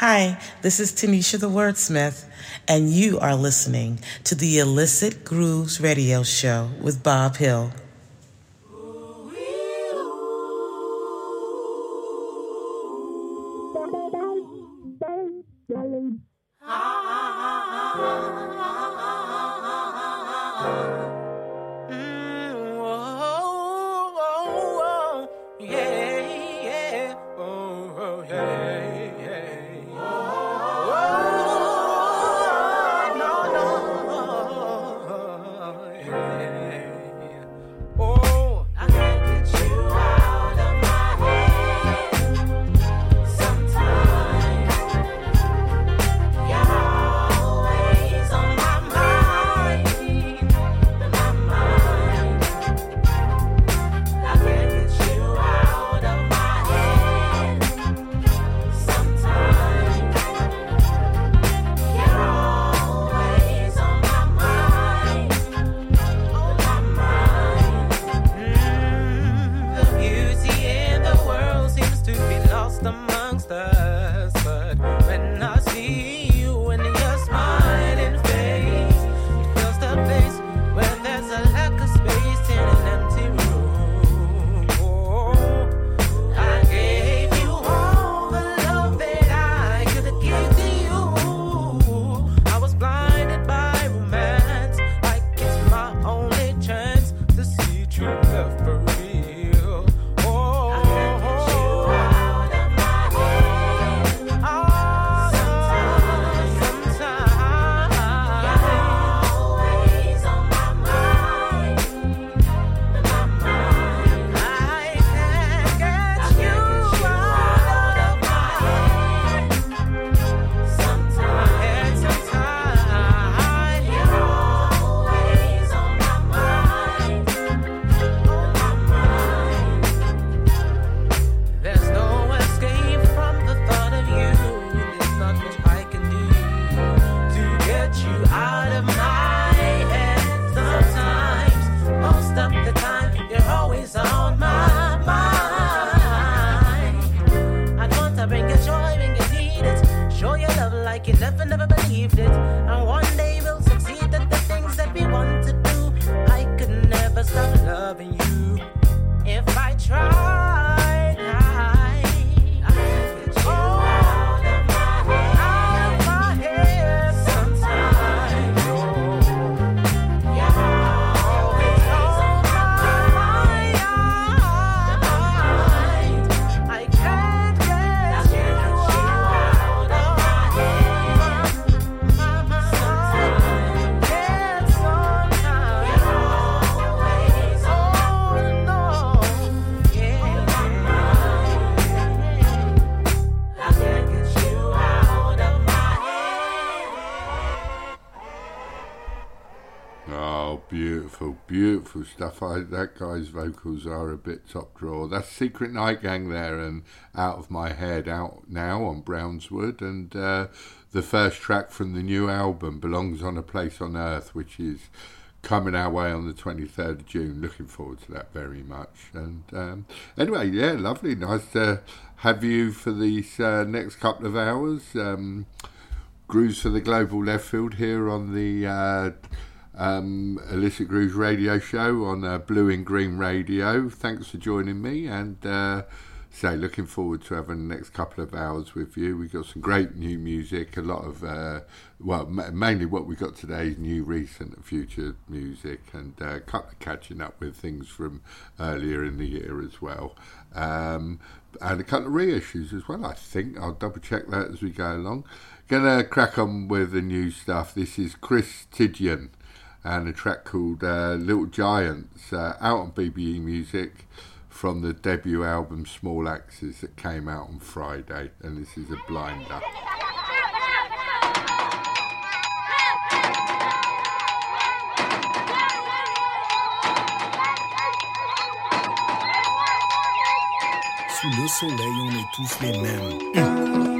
Hi, this is Tanisha the Wordsmith, and you are listening to the Illicit Grooves Radio Show with Bob Hill. That guy's vocals are a bit top drawer. That's Secret Night Gang there and Out of My Head out now on Brownswood. And uh, the first track from the new album belongs on a place on earth, which is coming our way on the 23rd of June. Looking forward to that very much. And um, anyway, yeah, lovely. Nice to have you for these uh, next couple of hours. Um, Grooves for the Global Left Field here on the. Uh, um, Illicit Grooves radio show on uh, Blue In Green Radio. Thanks for joining me and uh, say looking forward to having the next couple of hours with you. We've got some great new music, a lot of, uh, well, mainly what we got today is new, recent, future music, and uh, catching up with things from earlier in the year as well. Um, and a couple of reissues as well, I think. I'll double check that as we go along. Gonna crack on with the new stuff. This is Kris Tidjan and a track called uh, Little Giants uh, out on BBE Music from the debut album Small Axes that came out on Friday, and this is a blinder. Le soleil, on est tous les mêmes.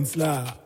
Nous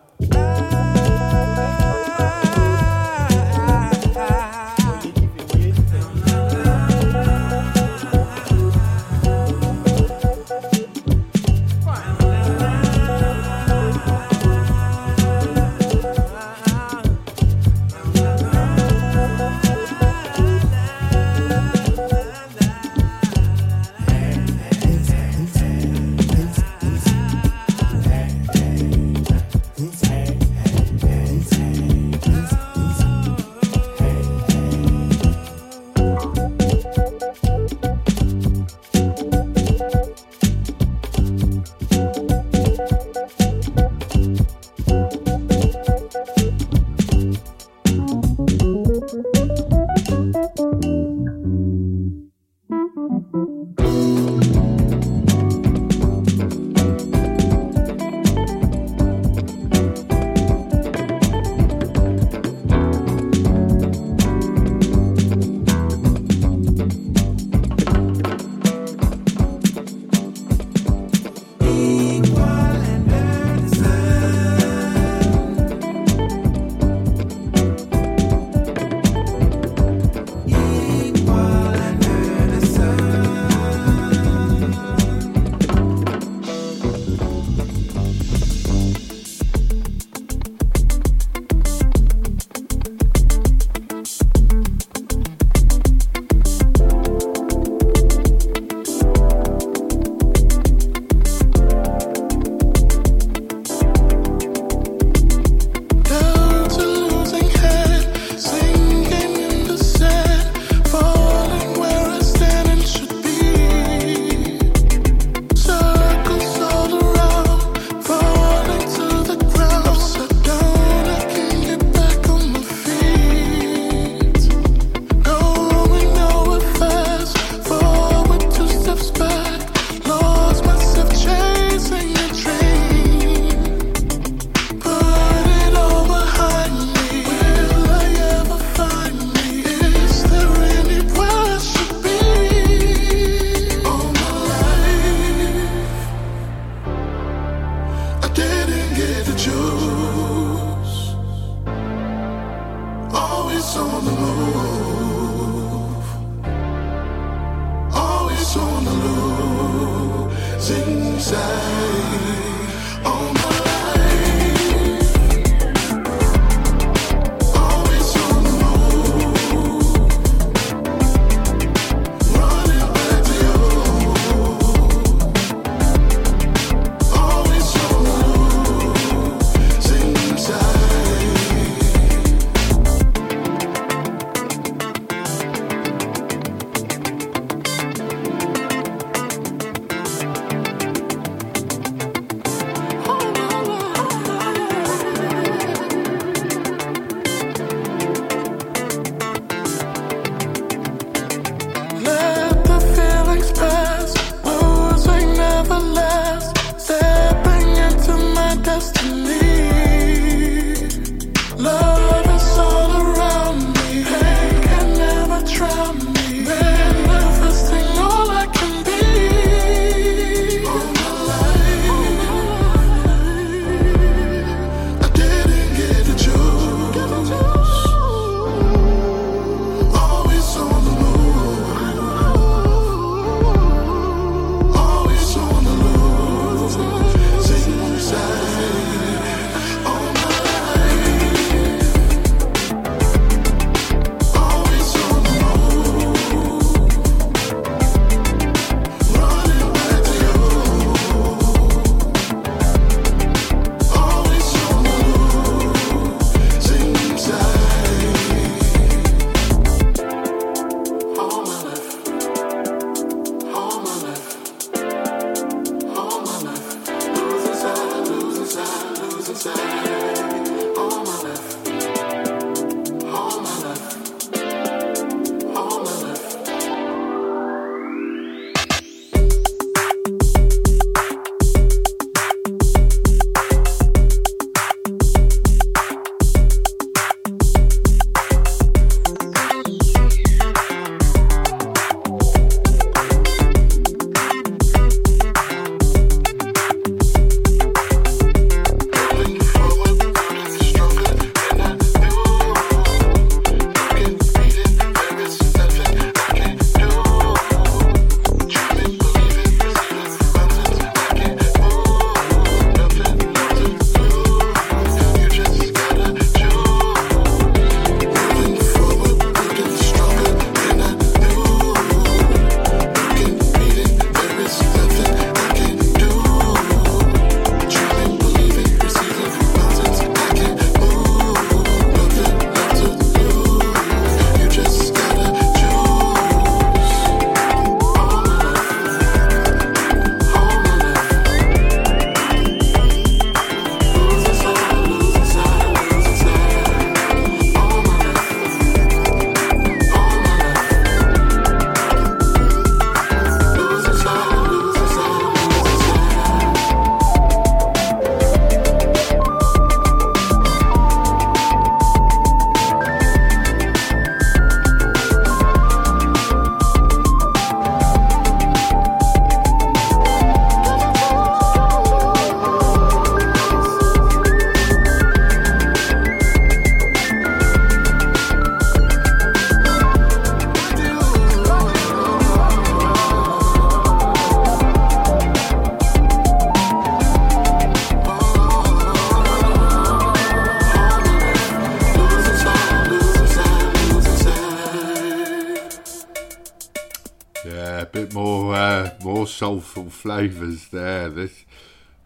more soulful flavours there. This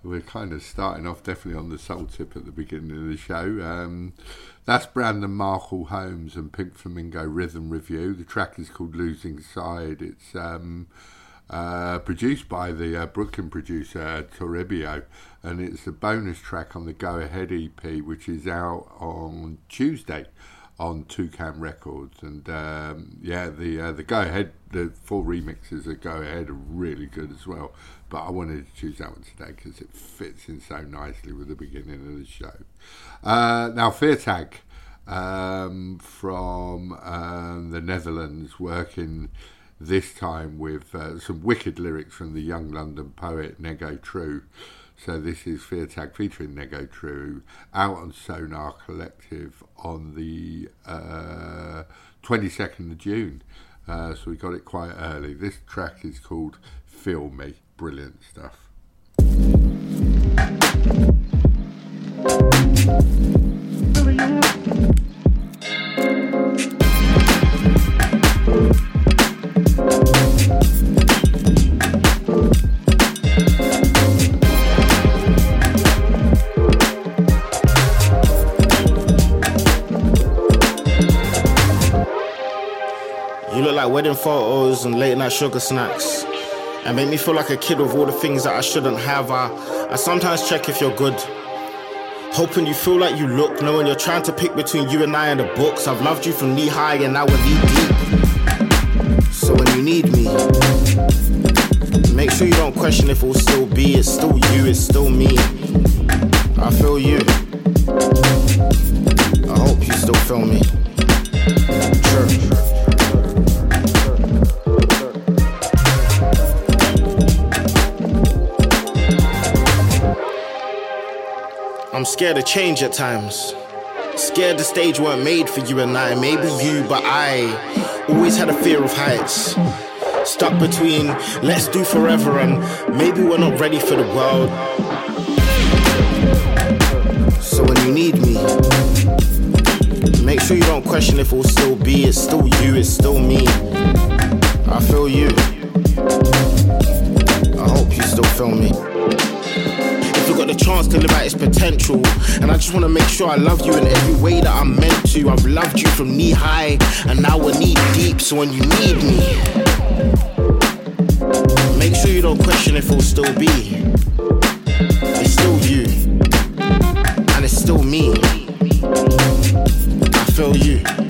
we're kind of starting off definitely on the soul tip at the beginning of the show. Um, that's Brandon Markell Holmes and Pink Flamingo Rhythm Revue. The track is called Losing Side. It's um, uh, produced by the uh, Brooklyn producer Toribio, and it's a bonus track on the Go Ahead EP, which is out on Tuesday on Toucan Records, and um, yeah, the uh, the Go Ahead, the four remixes of Go Ahead are really good as well. But I wanted to choose that one today because it fits in so nicely with the beginning of the show. Uh, now, Feiertag um, from um, the Netherlands, working this time with uh, some wicked lyrics from the young London poet Nego Tru. So this is Feiertag featuring Nego Tru out on Sonar Kollektiv on the uh, 22nd of June. Uh, so we got it quite early. This track is called Feel Me. Brilliant stuff. Like wedding photos and late night sugar snacks. And make me feel like a kid with all the things that I shouldn't have. I, I sometimes check if you're good. Hoping you feel like you look, knowing you're trying to pick between you and I and the books. I've loved you from knee high and now we're knee deep. So when you need me, make sure you don't question if it will still be. It's still you, it's still me. I feel you. I hope you still feel me. Sure. I'm scared of change at times. Scared the stage weren't made for you and I. Maybe you, but I always had a fear of heights. Stuck between let's do forever and maybe we're not ready for the world. So when you need me, make sure you don't question if it will still be. It's still you, it's still me. I feel you. I hope you still feel me got the chance to live out its potential. And I just wanna make sure I love you in every way that I'm meant to. I've loved you from knee high, and now we're knee deep. So when you need me, make sure you don't question if it'll still be. It's still you, and it's still me. I feel you.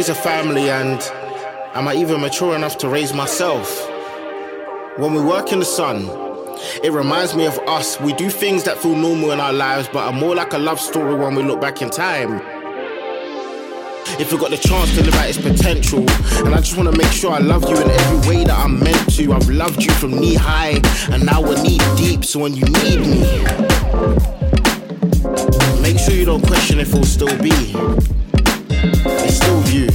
Raise a family, and am I even mature enough to raise myself? When we work in the sun, it reminds me of us. We do things that feel normal in our lives, but are more like a love story when we look back in time. If we got the chance to live out its potential, and I just wanna make sure I love you in every way that I'm meant to. I've loved you from knee high, and now we're knee deep. So when you need me, make sure you don't question if we'll still be. It's still you,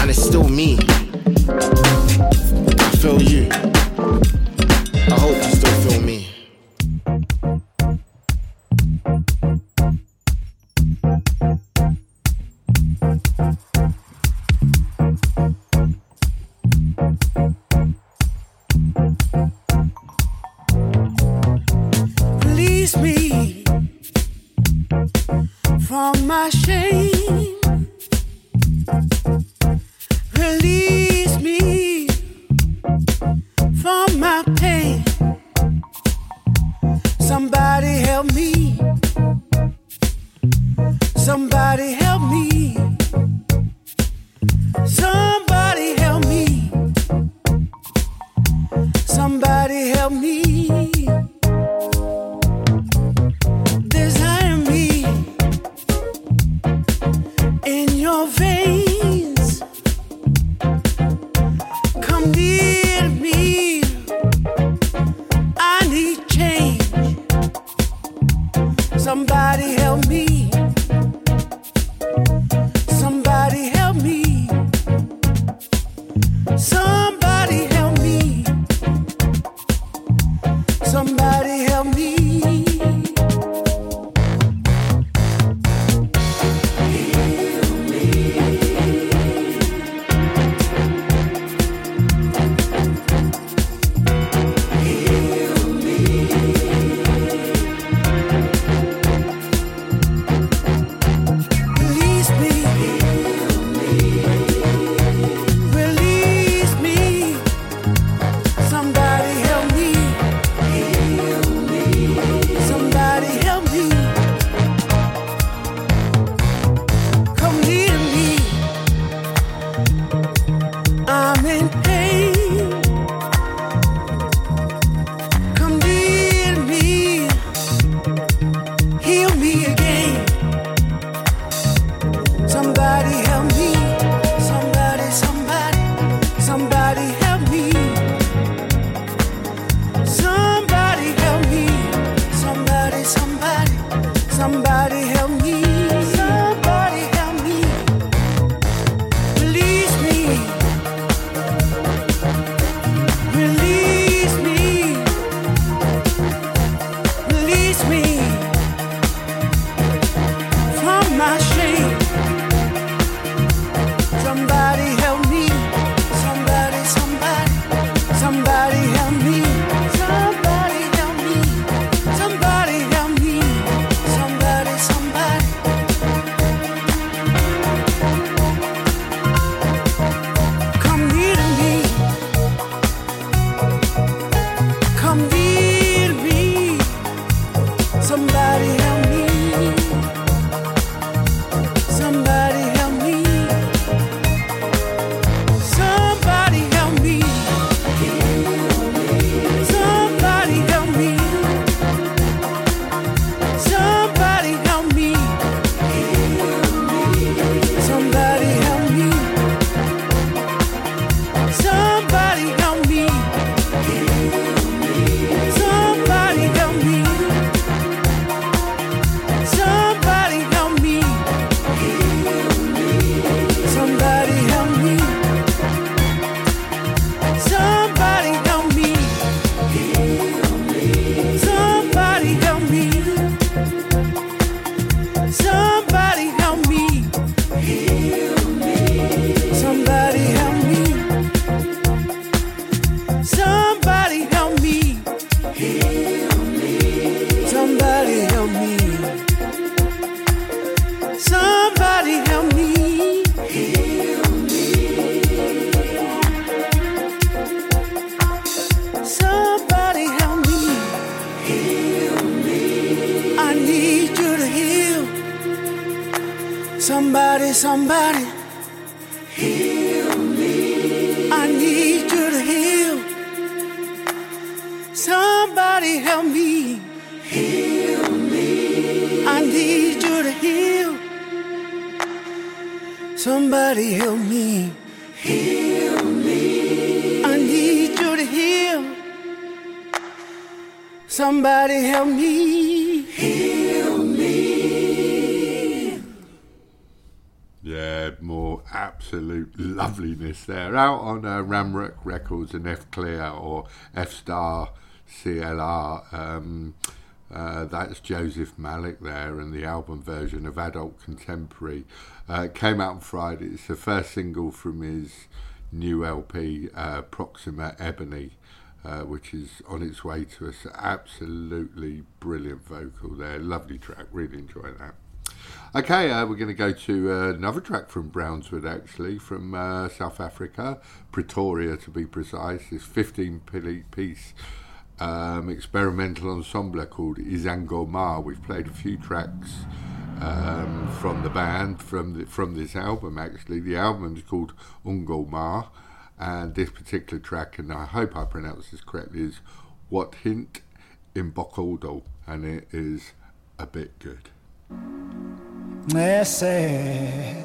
and it's still me. I feel you. I hope there. Out on uh, Ramrock Records and F Clear or F Star CLR. Um, uh, that's Joseph Malik there, and the album version of Adult Contemporary uh, came out on Friday. It's the first single from his new LP, uh, Proxima Ebony, uh, which is on its way to us. Absolutely brilliant vocal there, lovely track. Really enjoy that. Okay, uh, we're going to go to uh, another track from Brownswood, actually, from uh, South Africa, Pretoria to be precise. This 15 pili- piece um, experimental ensemble called Izangoma. We've played a few tracks um, from the band from the, from this album, actually. The album is called Ungoma, and this particular track, and I hope I pronounce this correctly, is What Hint in Bokoldo, and it is a bit good. Essa é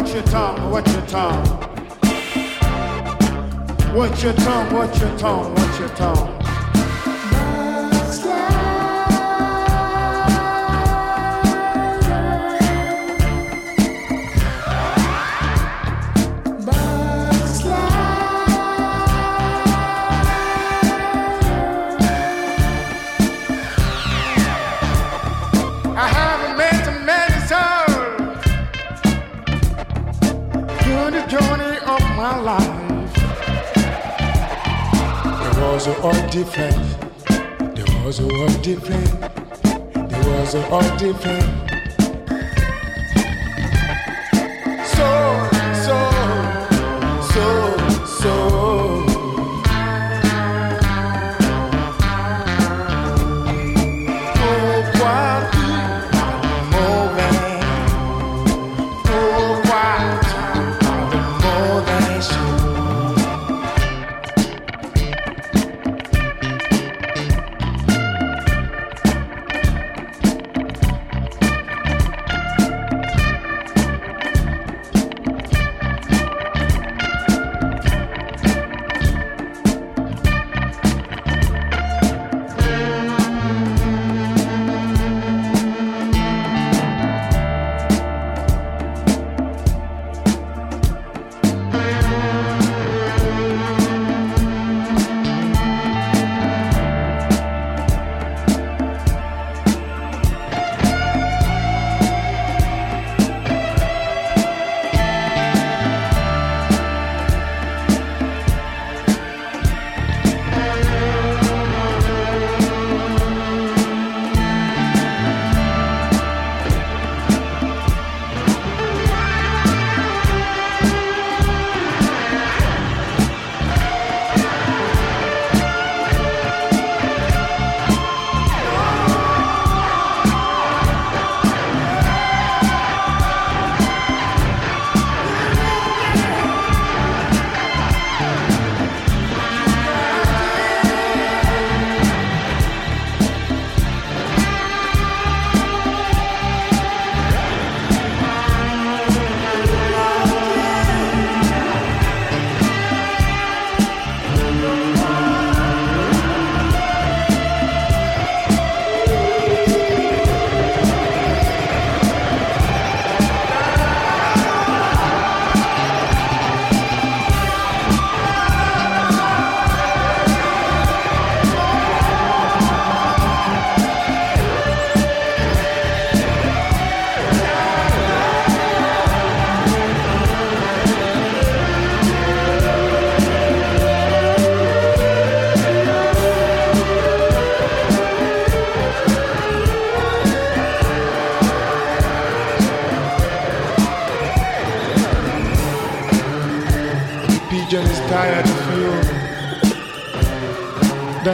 watch your tongue, watch your tongue. Watch your tongue, watch your tongue, watch your tongue. Was a all different. There was a all different. There was a all different.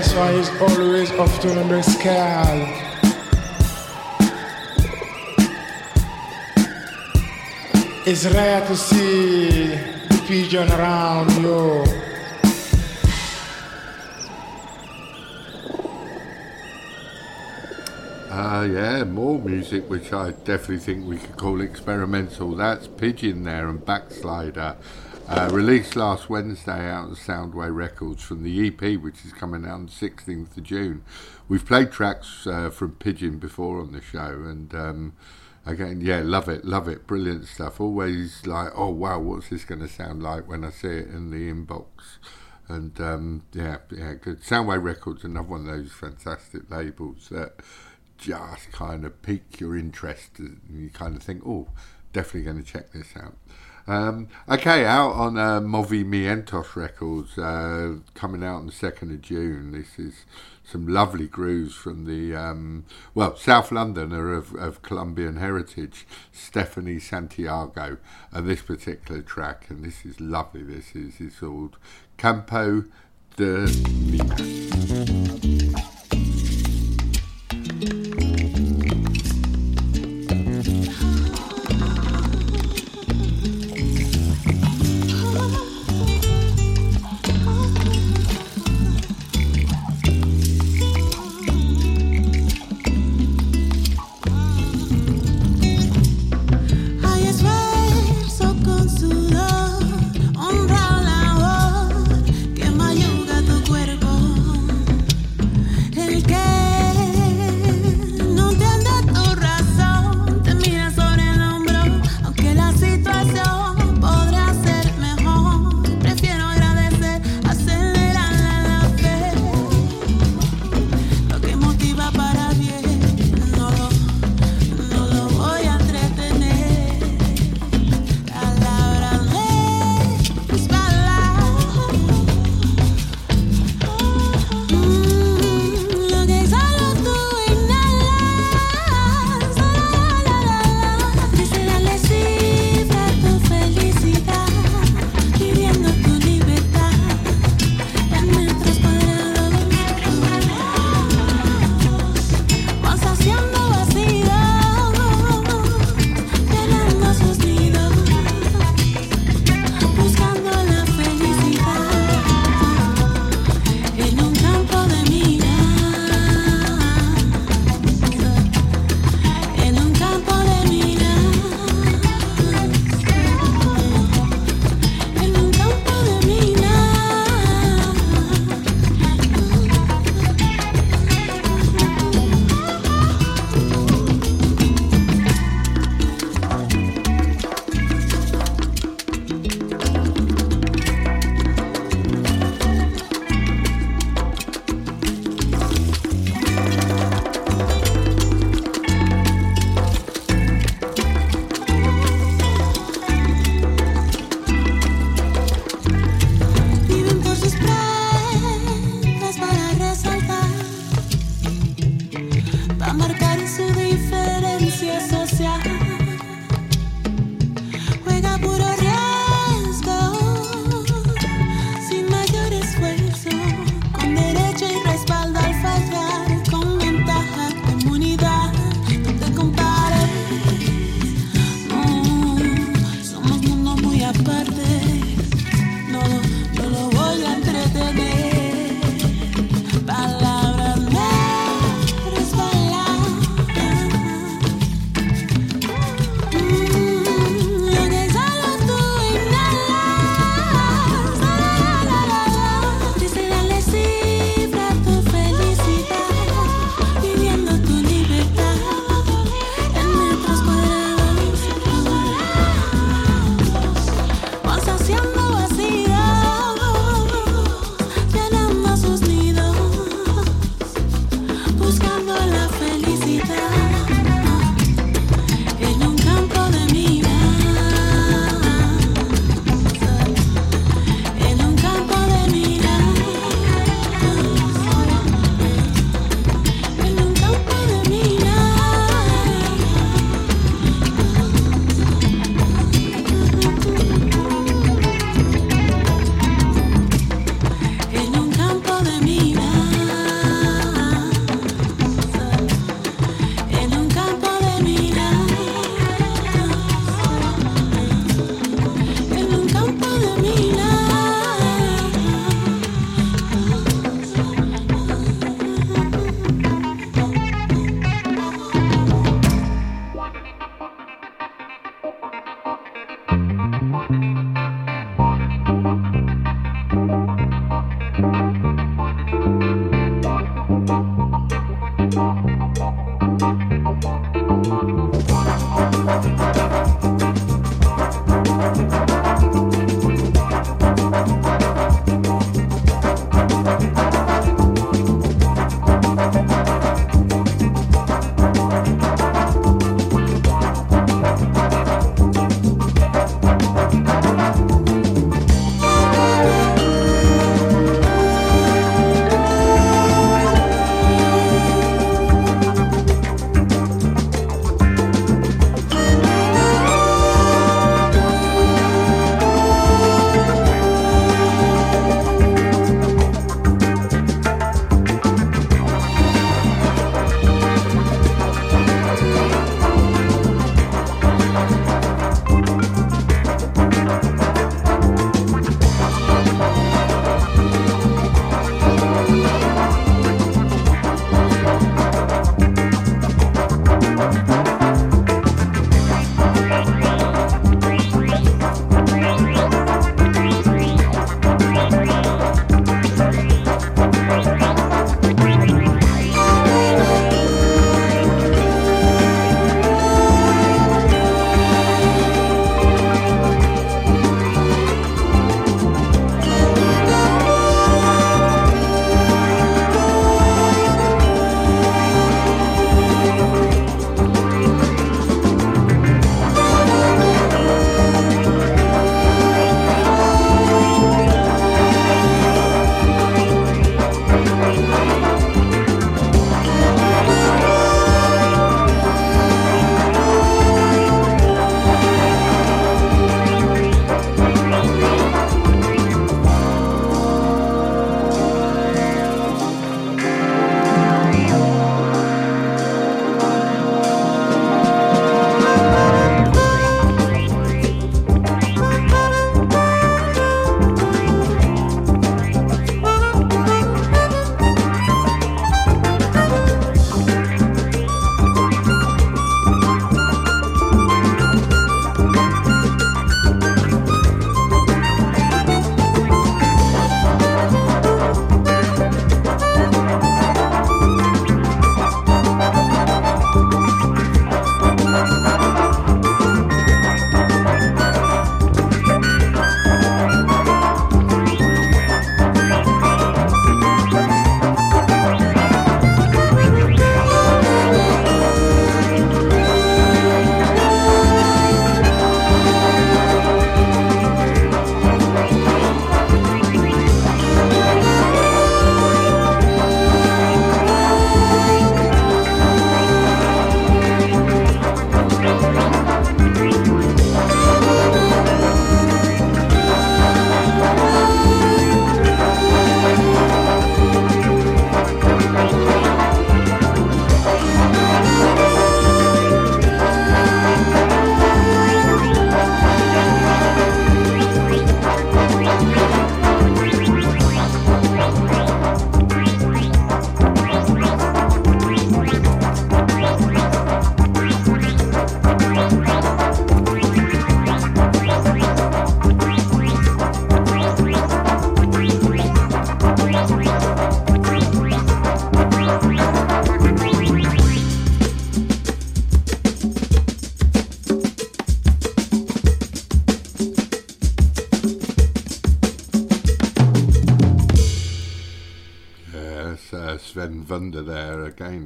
That's why he's always off on the sky. It's rare to see the pigeon around you. Uh, yeah, more music, which I definitely think we could call experimental. That's Pigeon there and Backslider. Uh, released last Wednesday out on Soundway Records from the EP, which is coming out on the 16th of June. We've played tracks uh, from Pigeon before on the show, and um, again, yeah, love it, love it, brilliant stuff. Always like, oh wow, what's this going to sound like when I see it in the inbox? And um, yeah, yeah, good. Soundway Records, another one of those fantastic labels that just kind of pique your interest, and you kind of think, oh, definitely going to check this out. Um, okay, out on uh, Movimientos Records, uh, coming out on the 2nd of June. This is some lovely grooves from the, um, well, South Londoner of, of Colombian heritage, Stephanie Santiago, and this particular track, and this is lovely. This is it's called Campo de Lima.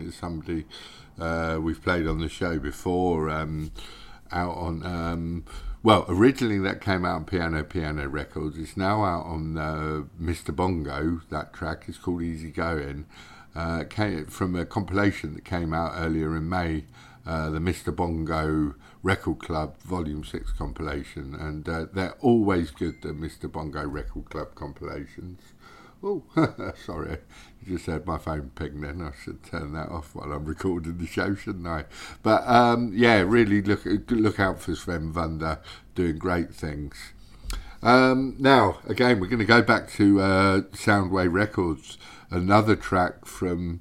It's somebody uh, we've played on the show before. Um, out on um, well, originally that came out on Piano Piano Records. It's now out on uh, Mr. Bongo. That track is called Easy Going. Uh, came from a compilation that came out earlier in May, uh, the Mr. Bongo Record Club Volume 6 compilation. And uh, they're always good, the Mr. Bongo Record Club compilations. Oh, sorry, you just heard my phone ping then. I should turn that off while I'm recording the show, shouldn't I? But um, yeah, really look look out for Sven Wunder doing great things. Um, now, again, we're going to go back to uh, Soundway Records, another track from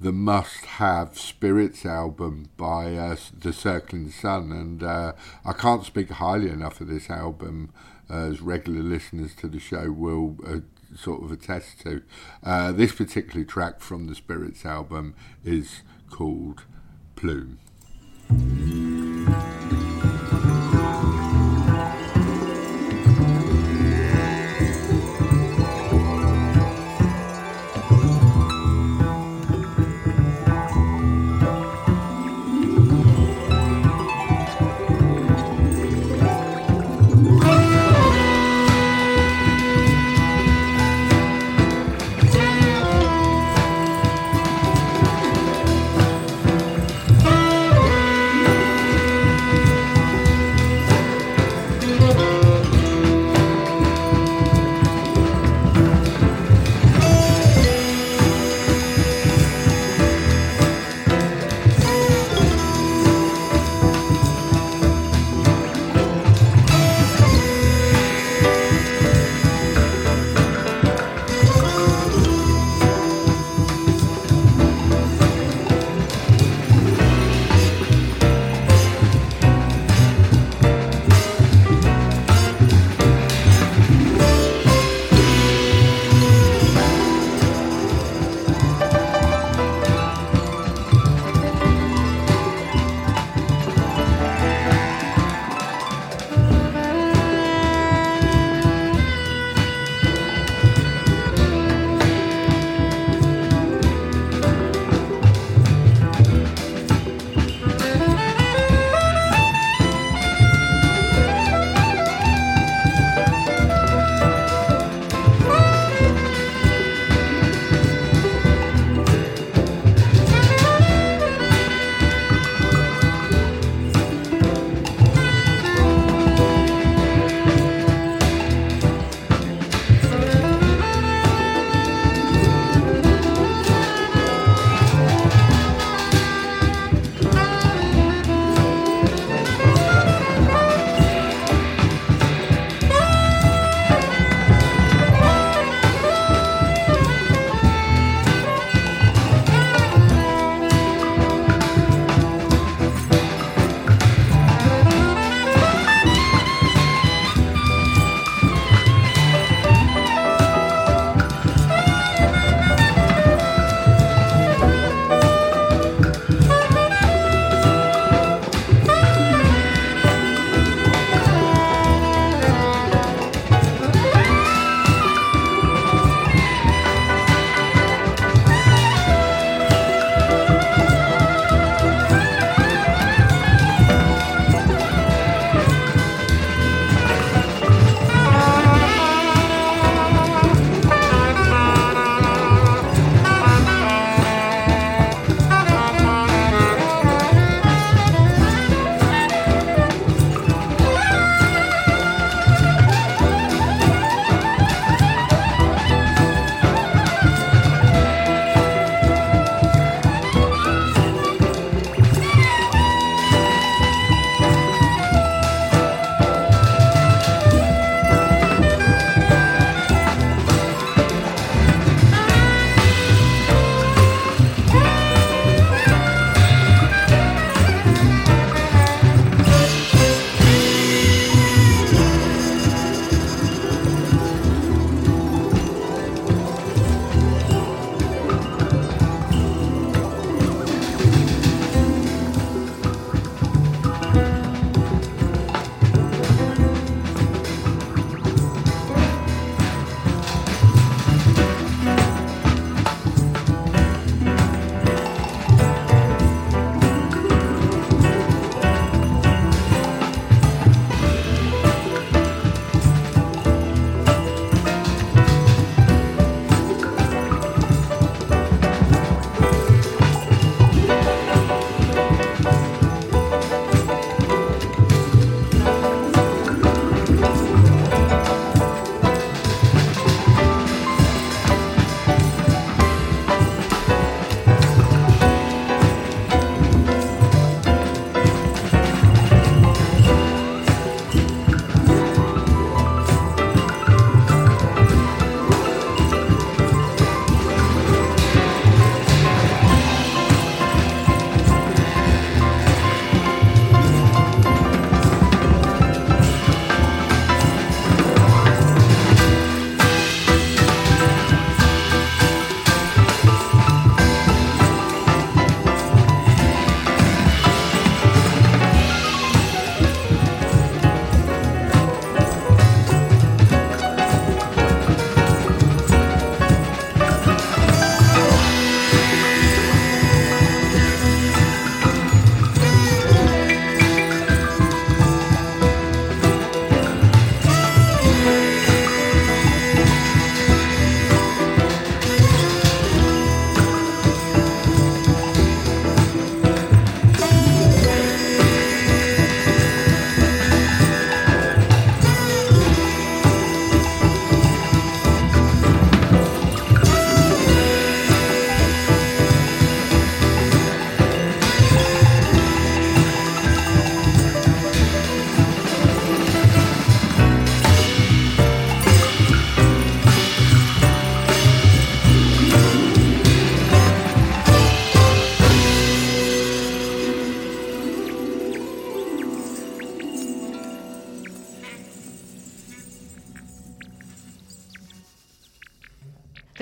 the must-have Spirits album by uh, the Circling Sun, and uh, I can't speak highly enough of this album. as regular listeners to the show will uh, sort of attest to. Uh, this particular track from the Spirits album is called Plume.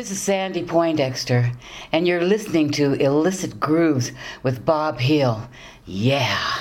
This is Sandy Poindexter, and you're listening to Illicit Grooves with Bob Hill. Yeah.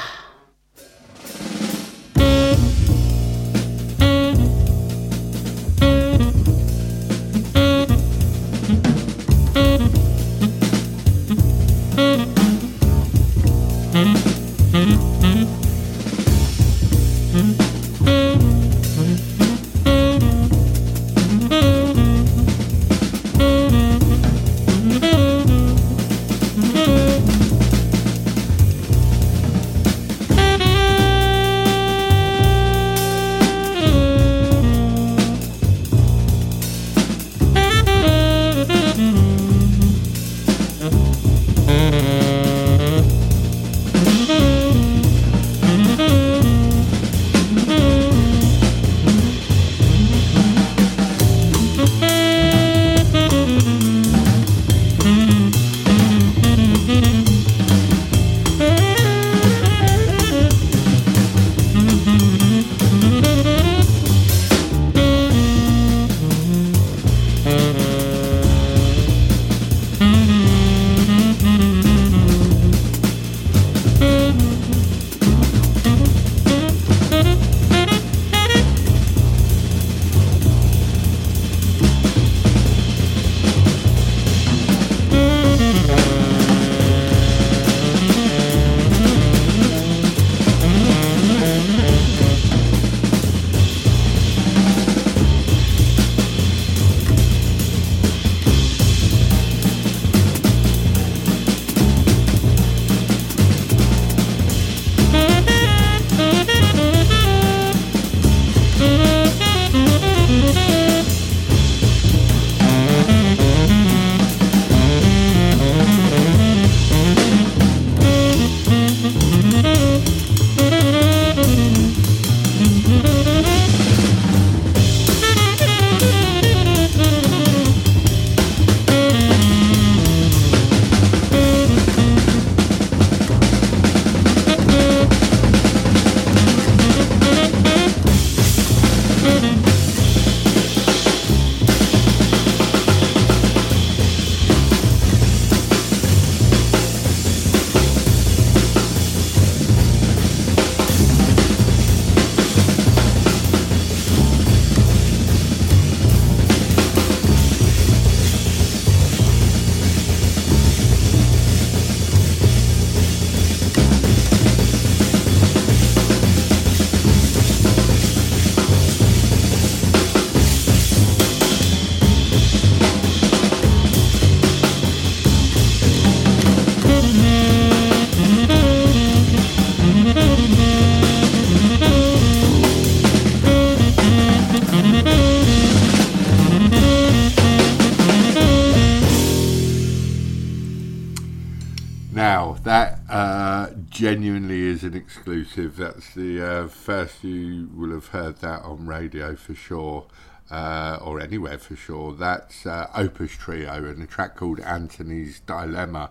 That's the uh, first you will have heard that on radio for sure, uh, or anywhere for sure. That's uh, Opus Trio and a track called Antony's Dilemma.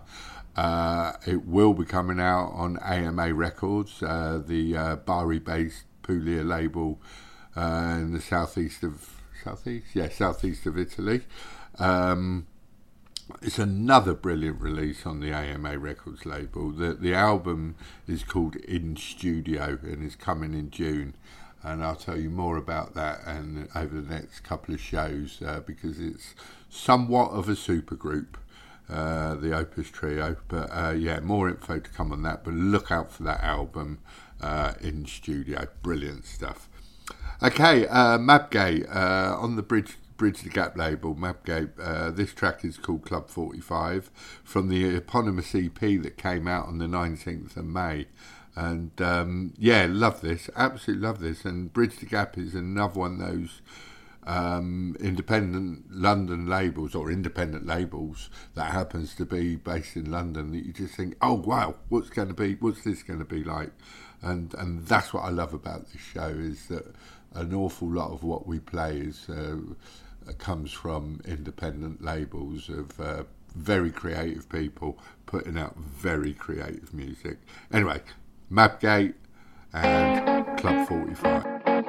Uh, it will be coming out on AMA Records, uh, the uh, Bari-based Puglia label in the southeast of southeast, yeah, southeast of Italy. Um, it's another brilliant release on the AMA Records label. The the album is called In Studio and is coming in June, and I'll tell you more about that and over the next couple of shows uh, because it's somewhat of a supergroup. Uh, the Opus Trio, but uh, yeah, more info to come on that. But look out for that album uh, in studio, brilliant stuff. Okay, uh, Mabgate uh, on the bridge Bridge the Gap label, Mabgate. Uh, this track is called Club 45 from the eponymous EP that came out on the 19th of May. And um, yeah, love this, absolutely love this. And Bridge the Gap is another one of those um, independent London labels or independent labels that happens to be based in London that you just think, oh wow, what's going to be, what's this going to be like? And and that's what I love about this show is that an awful lot of what we play is uh, comes from independent labels of uh, very creative people putting out very creative music. Anyway, Mabgate and Club 45.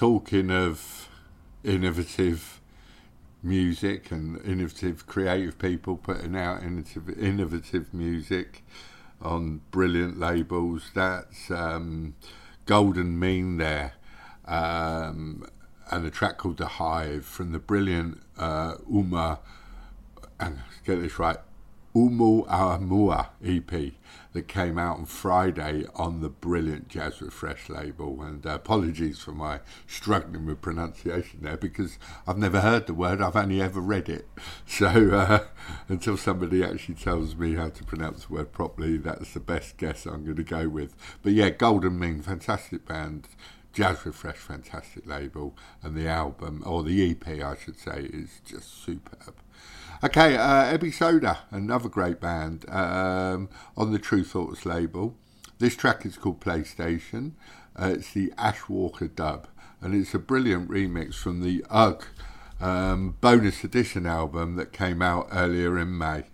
Talking of innovative music and innovative creative people putting out innovative, innovative music on brilliant labels. That's um, Golden Mean there, um, and a track called The Hive from the brilliant uh, Uma, and get this right, Umu Amua EP that came out on Friday on the brilliant Jazz Refresh label. And uh, apologies for my struggling with pronunciation there because I've never heard the word, I've only ever read it. So uh, until somebody actually tells me how to pronounce the word properly, that's the best guess I'm going to go with. But yeah, Golden Mean, fantastic band. Jazz Refresh, fantastic label, and the album, or the EP, I should say, is just superb. Okay, uh, Ebi Soda, another great band um, on the Tru Thoughts label. This track is called PlayStation. Uh, it's the Ash Walker dub, and it's a brilliant remix from the UGG um, bonus edition album that came out earlier in May.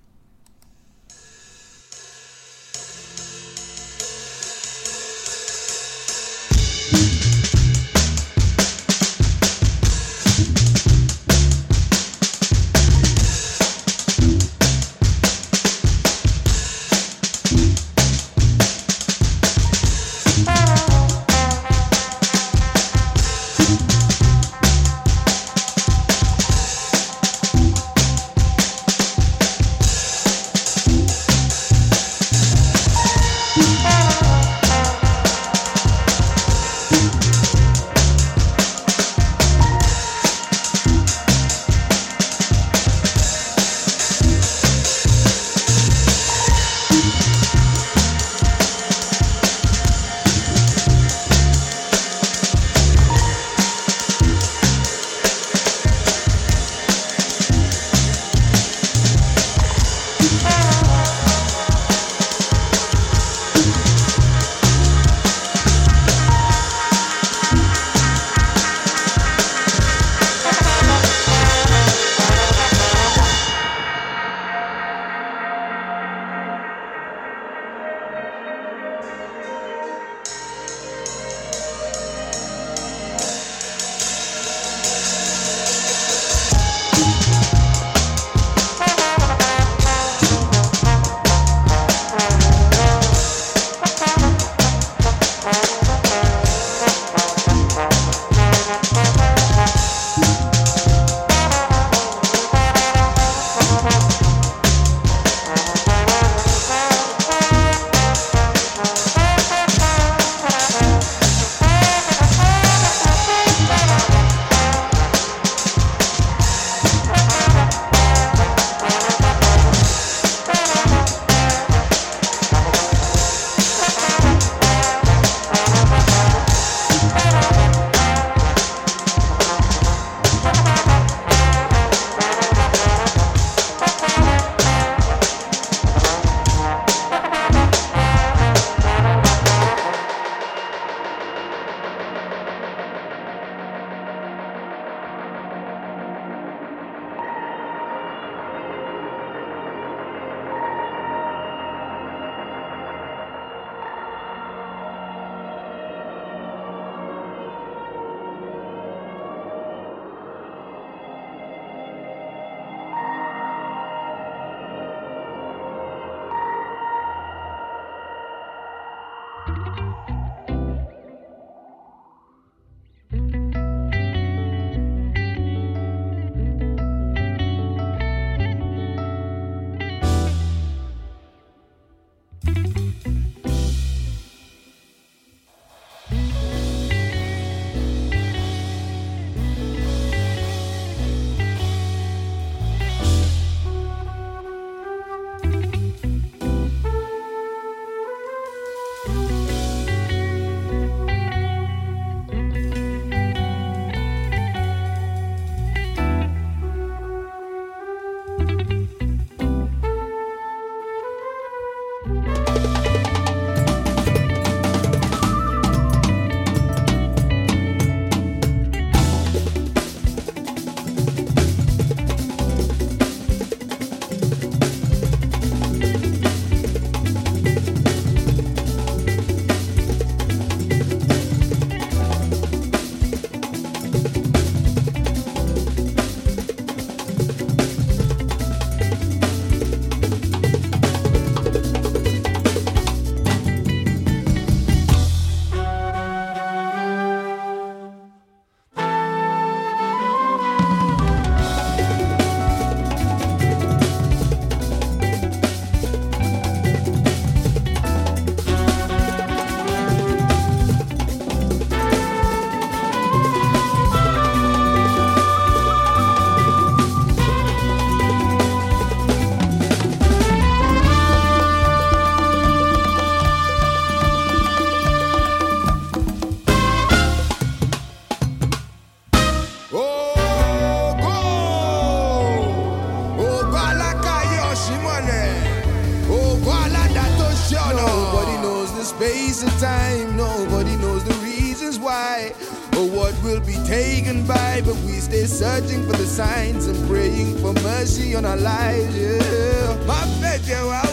Will be taken by, but we stay searching for the signs and praying for mercy on our lives. Yeah. Wá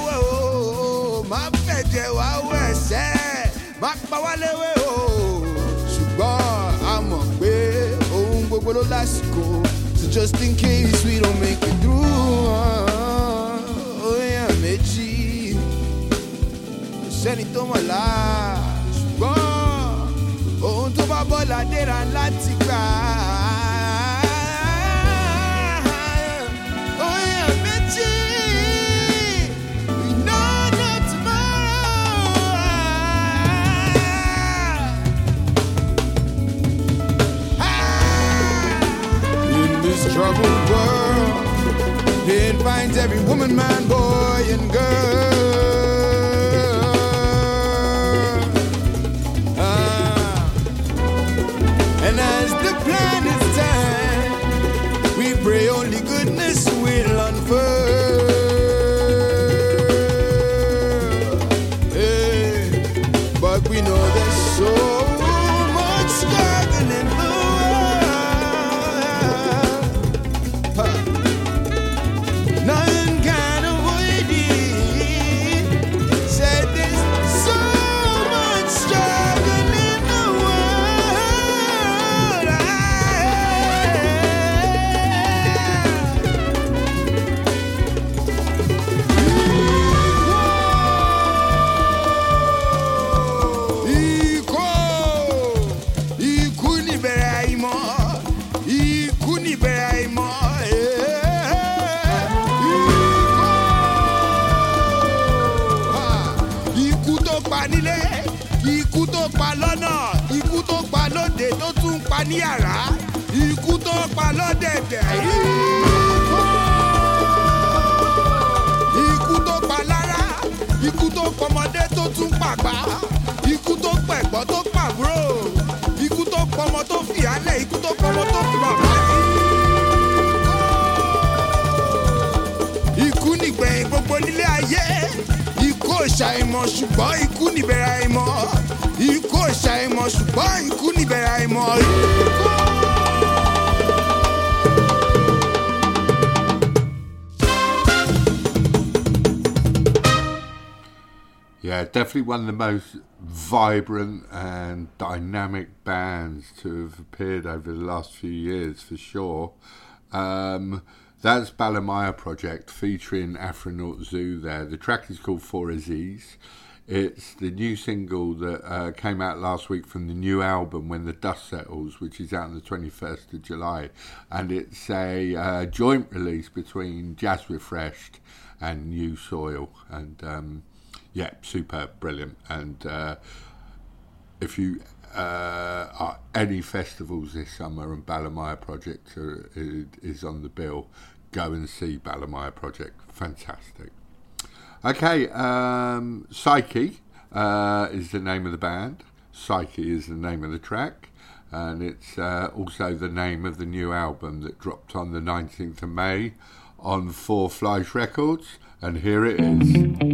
wẹ̀ o, pa wá léwé o. Ṣùgbọ́n a mọ̀ so just in case we don't make it through. Uh, oh yeah, méjì sẹ́ni tó mọ̀ lá ṣùgbọ́n ohun tó bá bọ́ láti gbà. Oyè no tomorrow. In this troubled world, pain finds every woman, man, boy, and girl. Ṣàìmọ̀ ṣùgbọ́n ikú níbẹ̀rẹ̀ àìmọ̀, ikú ṣàìmọ̀ ṣùgbọ́n ikú níbẹ̀rẹ̀ àìmọ̀. Yeah, definitely one of the most vibrant and dynamic bands to have appeared over the last few years, for sure. Um, that's Balimaya Project featuring Afronaut Zu there. The track is called For Aziz. It's the new single that uh, came out last week from the new album When the Dust Settles, which is out on the 21st of July. And it's a uh, joint release between Jazz Refreshed and New Soil. And um, yeah, superb, brilliant. And uh, if you uh, are any festivals this summer and Balimaya Project are, is on the bill, go and see Balimaya Project. Fantastic. Okay, um, Psyche uh, is the name of the band. Psyche is the name of the track. And it's uh, also the name of the new album that dropped on the 19th of May on Four Flies Records. And here it is.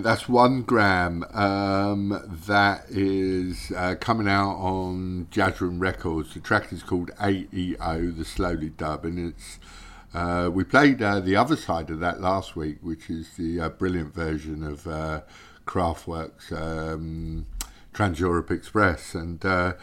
Oh. That's Onegram. Um, that is uh, coming out on Jazz Room Records. The track is called AEO, the slowly dub, and it's. Uh, we played uh, the other side of that last week, which is the uh, brilliant version of uh, Kraftwerk's um, Trans Europe Express, and uh,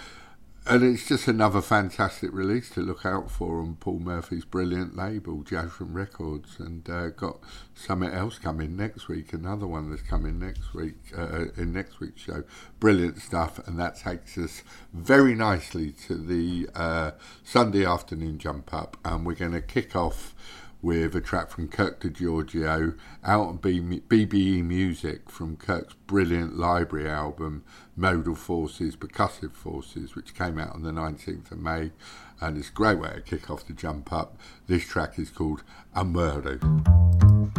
and it's just another fantastic release to look out for on Paul Murphy's brilliant label, Jazz Room Records, and uh, got something else coming next week. Another one that's coming next week uh, in next week's show. Brilliant stuff, and that takes us very nicely to the uh, Sunday afternoon jump up, and we're going to kick off with a track from Kirk Degiorgio out on BBE Music from Kirk's brilliant library album Modal Forces, Percussive Forces, which came out on the 19th of May. And it's a great way to kick off the jump up. This track is called Amurru.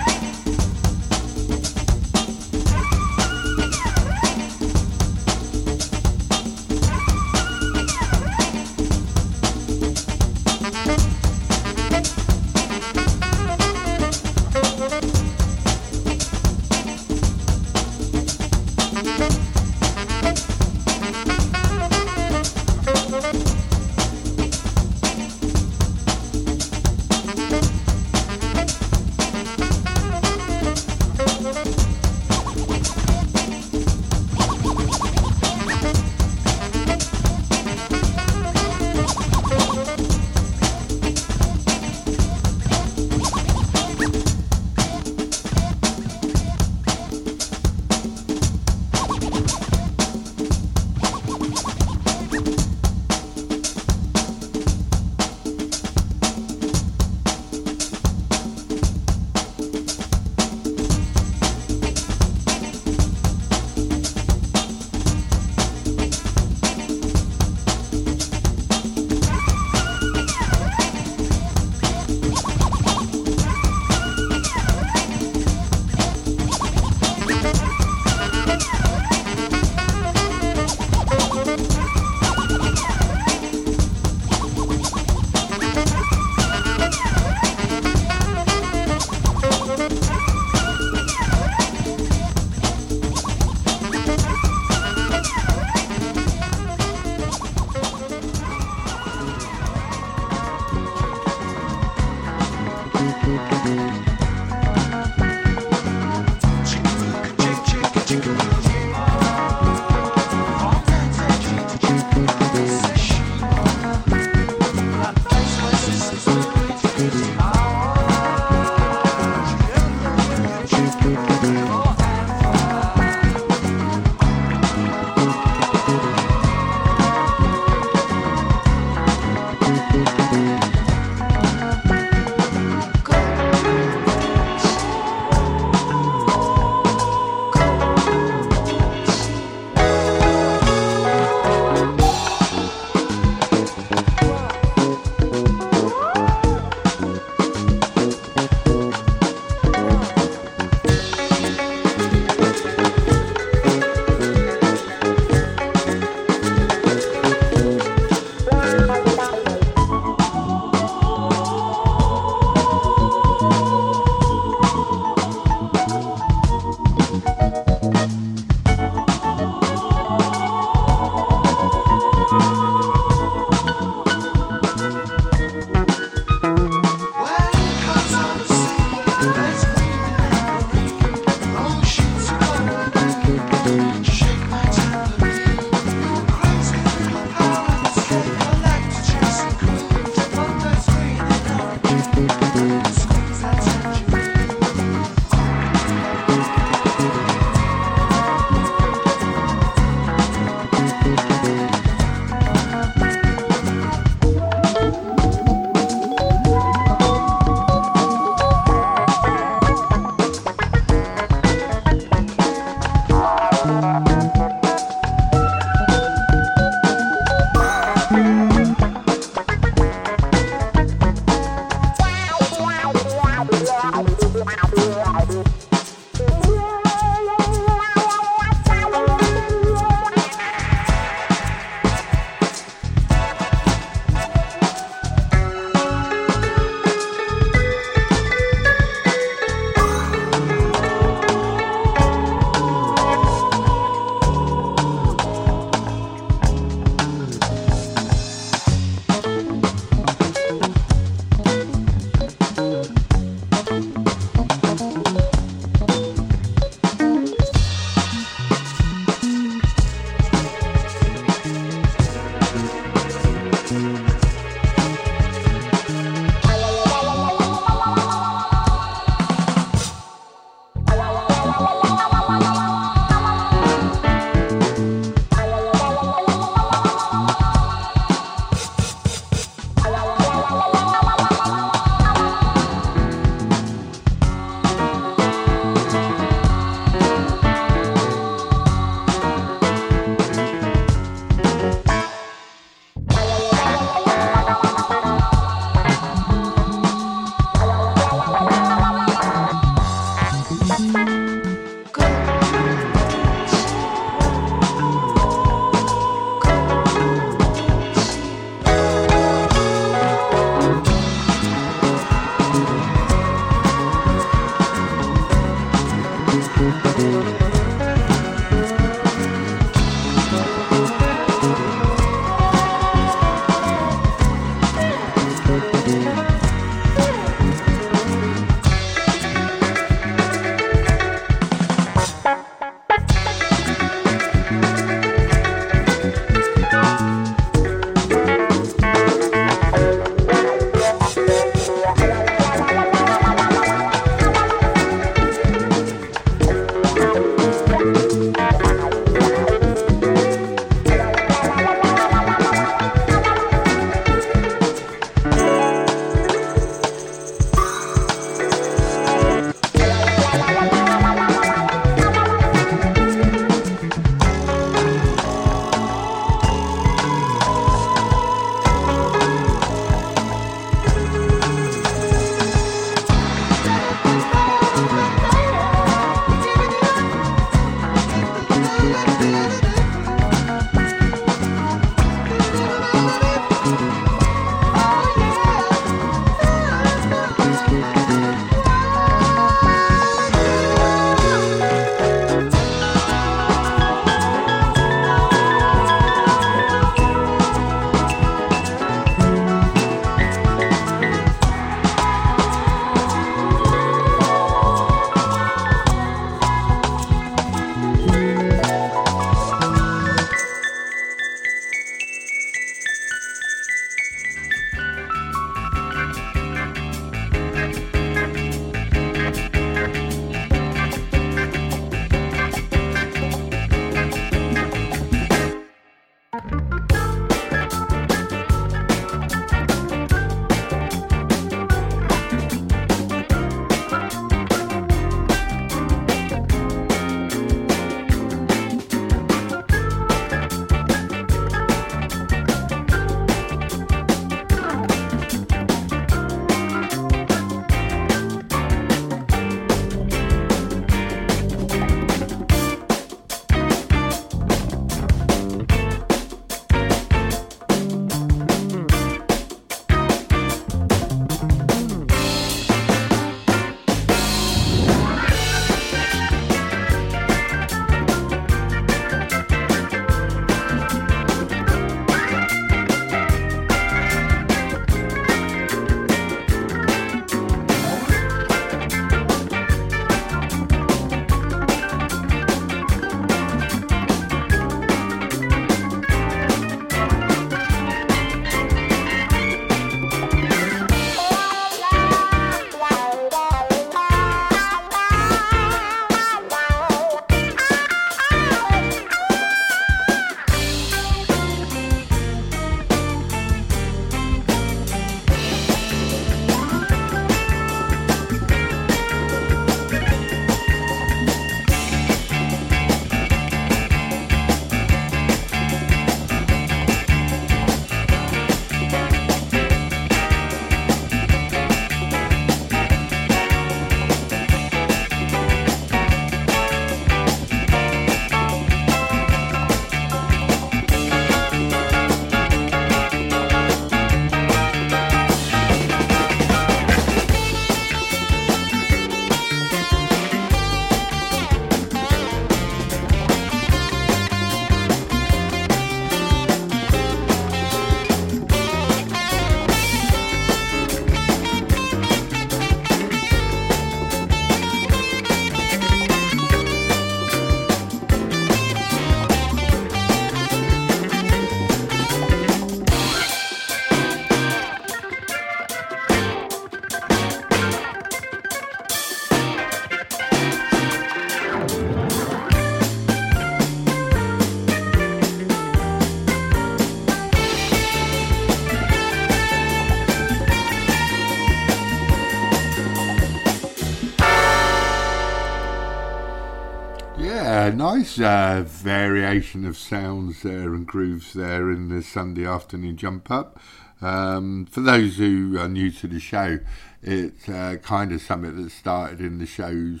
Uh, variation of sounds there and grooves there in the Sunday afternoon jump up. Um, for those who are new to the show, it's uh, kind of something that started in the shows,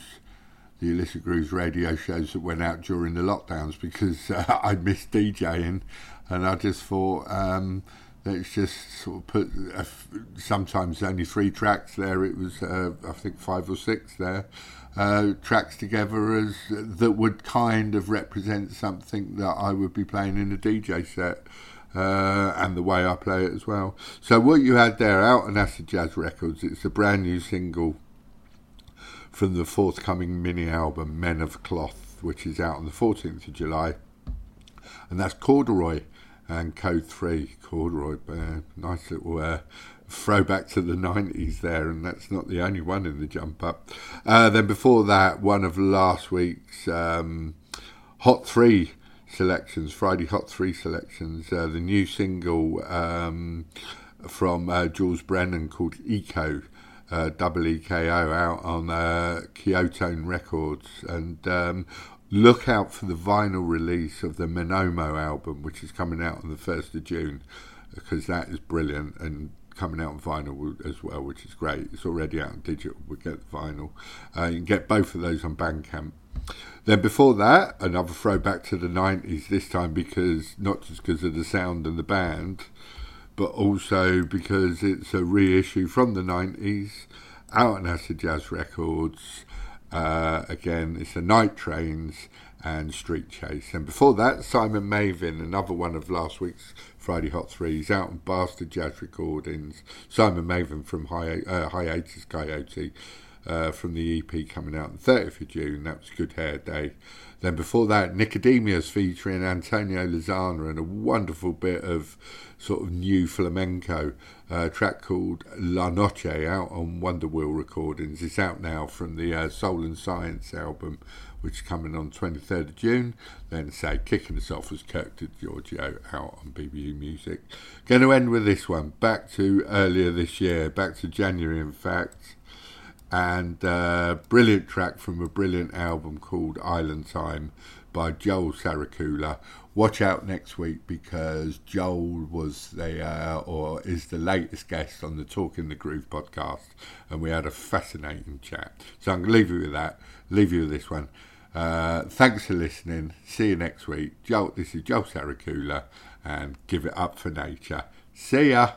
the Illicit Grooves radio shows that went out during the lockdowns because uh, I missed DJing and I just thought um, let's just sort of put sometimes only three tracks there. It was, uh, I think, five or six there. Uh, tracks together as that would kind of represent something that I would be playing in a DJ set uh, and the way I play it as well. So what you had there out on Acid Jazz Records, it's a brand new single from the forthcoming mini album Men of Cloth, which is out on the 14th of July, and that's Corduroy and Code Three Corduroy. Uh, nice little uh, throwback to the 90s there, and that's not the only one in the jump up. Uh, then before that, one of last week's um, Hot 3 selections, Friday Hot 3 selections, uh, the new single um, from uh, Jules Brennan called Eeko. Uh, double EKO out on uh, Kyotone Records, and um, look out for the vinyl release of the Menomo album, which is coming out on the 1st of June, because that is brilliant and coming out on vinyl as well, which is great. It's already out on digital, we'll get the vinyl. Uh, you can get both of those on Bandcamp. Then before that, another throwback to the 90s, this time because not just because of the sound and the band, but also because it's a reissue from the 90s, out on Acid Jazz Records. Uh, again, it's the Night Trains and Street Chase. And before that, Simon Mavin, another one of last week's Friday Hot Threes, out on Bastard Jazz Recordings. Simon Mavin from Hi- uh, Hiatus Kaiyote. Uh, from the EP coming out on the 30th of June. That was Good Hair Day. Then before that, Nickodemus featuring Antonio Lizana and a wonderful bit of sort of new flamenco uh, track called La Noche out on Wonderwheel Recordings. It's out now from the uh, Soul and Science album, which is coming on 23rd of June. Then, say, kicking us off was Kirk Degiorgio out on BBE Music. Going to end with this one, back to earlier this year, back to January, in fact and uh, brilliant track from a brilliant album called Island Time by Joel Sarakula. Watch out next week because Joel was the uh, or is the latest guest on the Talk in the Groove podcast, and we had a fascinating chat. So I'm going to leave you with that. Leave you with this one. Uh, thanks for listening. See you next week. Joel, this is Joel Sarakula, and give it up for nature. See ya.